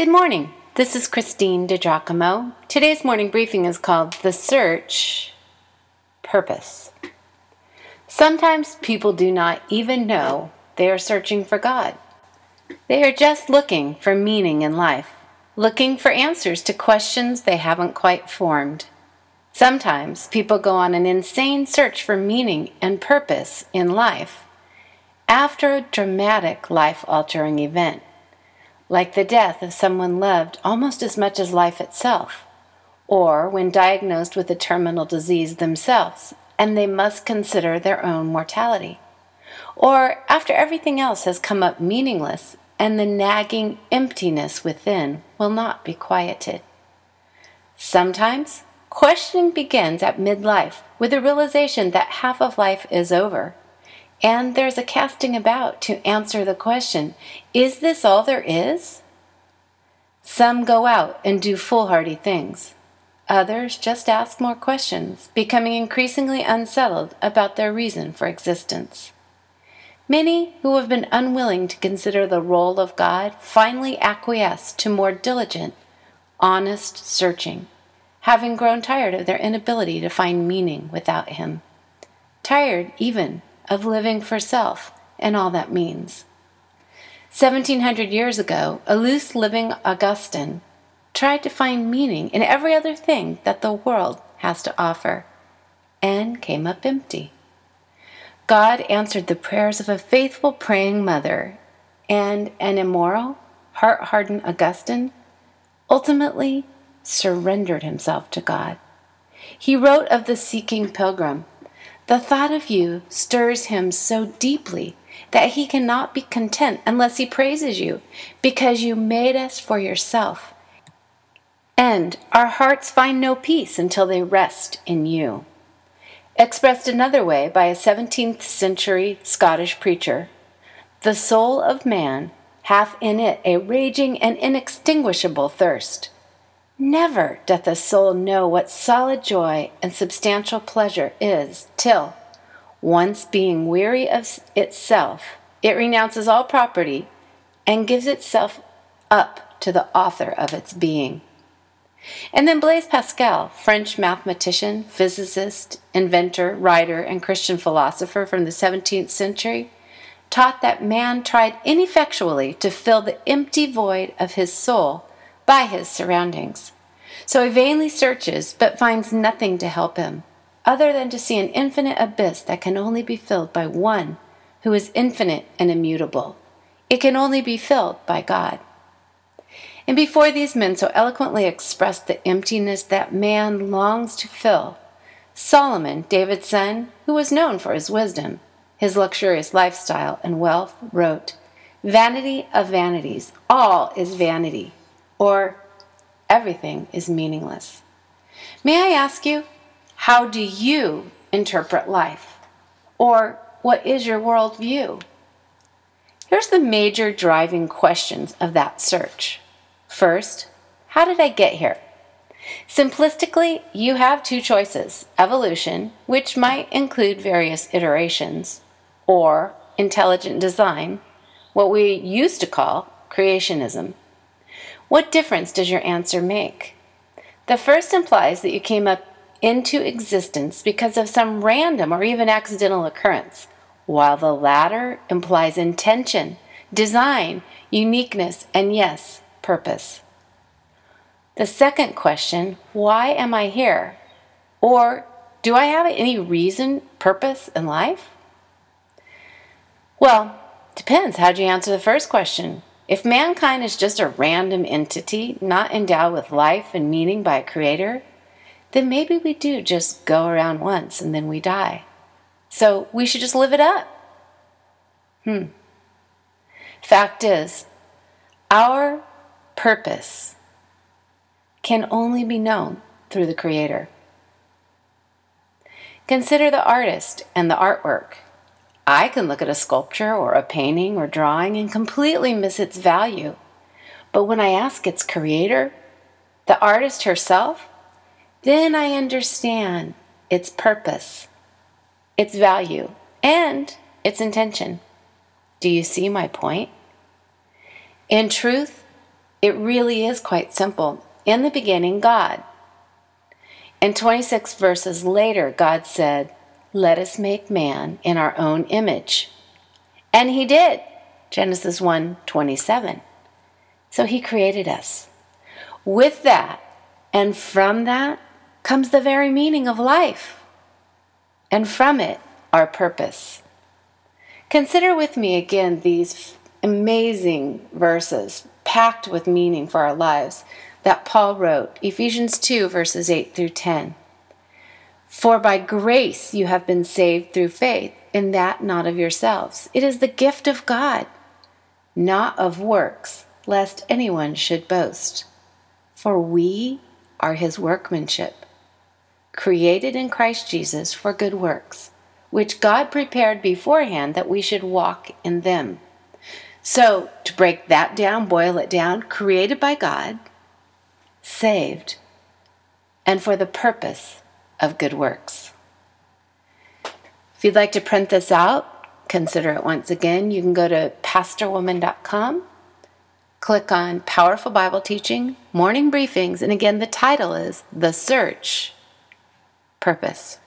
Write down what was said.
Good morning. This is Christine DiGiacomo. Today's morning briefing is called The Search Purpose. Sometimes people do not even know they are searching for God. They are just looking for meaning in life, looking for answers to questions they haven't quite formed. Sometimes people go on an insane search for meaning and purpose in life after a dramatic life altering event like the death of someone loved almost as much as life itself, or when diagnosed with a terminal disease themselves and they must consider their own mortality, or after everything else has come up meaningless and the nagging emptiness within will not be quieted. Sometimes questioning begins at midlife with the realization that half of life is over and there's a casting about to answer the question Is this all there is? Some go out and do foolhardy things. Others just ask more questions, becoming increasingly unsettled about their reason for existence. Many who have been unwilling to consider the role of God finally acquiesce to more diligent, honest searching, having grown tired of their inability to find meaning without Him. Tired even of living for self and all that means. 1700 years ago, a loose living Augustine tried to find meaning in every other thing that the world has to offer and came up empty. God answered the prayers of a faithful praying mother, and an immoral, heart hardened Augustine ultimately surrendered himself to God. He wrote of the seeking pilgrim the thought of you stirs him so deeply that he cannot be content unless he praises you, because you made us for yourself. And our hearts find no peace until they rest in you. Expressed another way by a 17th century Scottish preacher, the soul of man hath in it a raging and inextinguishable thirst. Never doth a soul know what solid joy and substantial pleasure is till, once being weary of itself, it renounces all property and gives itself up to the author of its being. And then Blaise Pascal, French mathematician, physicist, inventor, writer, and Christian philosopher from the 17th century, taught that man tried ineffectually to fill the empty void of his soul by his surroundings. So he vainly searches, but finds nothing to help him, other than to see an infinite abyss that can only be filled by one who is infinite and immutable. It can only be filled by God. And before these men so eloquently expressed the emptiness that man longs to fill, Solomon, David's son, who was known for his wisdom, his luxurious lifestyle, and wealth, wrote, Vanity of vanities, all is vanity or everything is meaningless. May I ask you, how do you interpret life? Or what is your worldview? Here's the major driving questions of that search. First, how did I get here? Simplistically, you have two choices evolution, which might include various iterations, or intelligent design, what we used to call creationism. What difference does your answer make? The first implies that you came up into existence because of some random or even accidental occurrence, while the latter implies intention, design, uniqueness, and yes, purpose. The second question, why am I here? Or do I have any reason, purpose in life? Well, depends. How'd you answer the first question? If mankind is just a random entity, not endowed with life and meaning by a creator, then maybe we do just go around once and then we die. So we should just live it up. Hmm. Fact is, our purpose can only be known through the Creator. Consider the artist and the artwork. I can look at a sculpture or a painting or drawing and completely miss its value. But when I ask its creator, the artist herself, then I understand its purpose, its value, and its intention. Do you see my point? In truth, It really is quite simple. In the beginning, God. And 26 verses later, God said, Let us make man in our own image. And he did. Genesis 1 27. So he created us. With that, and from that, comes the very meaning of life. And from it, our purpose. Consider with me again these amazing verses packed with meaning for our lives that Paul wrote, Ephesians 2, verses 8 through 10. For by grace you have been saved through faith, and that not of yourselves. It is the gift of God, not of works, lest anyone should boast. For we are his workmanship, created in Christ Jesus for good works, which God prepared beforehand that we should walk in them. So, to break that down, boil it down, created by God, saved, and for the purpose of good works. If you'd like to print this out, consider it once again. You can go to pastorwoman.com, click on Powerful Bible Teaching, Morning Briefings, and again, the title is The Search Purpose.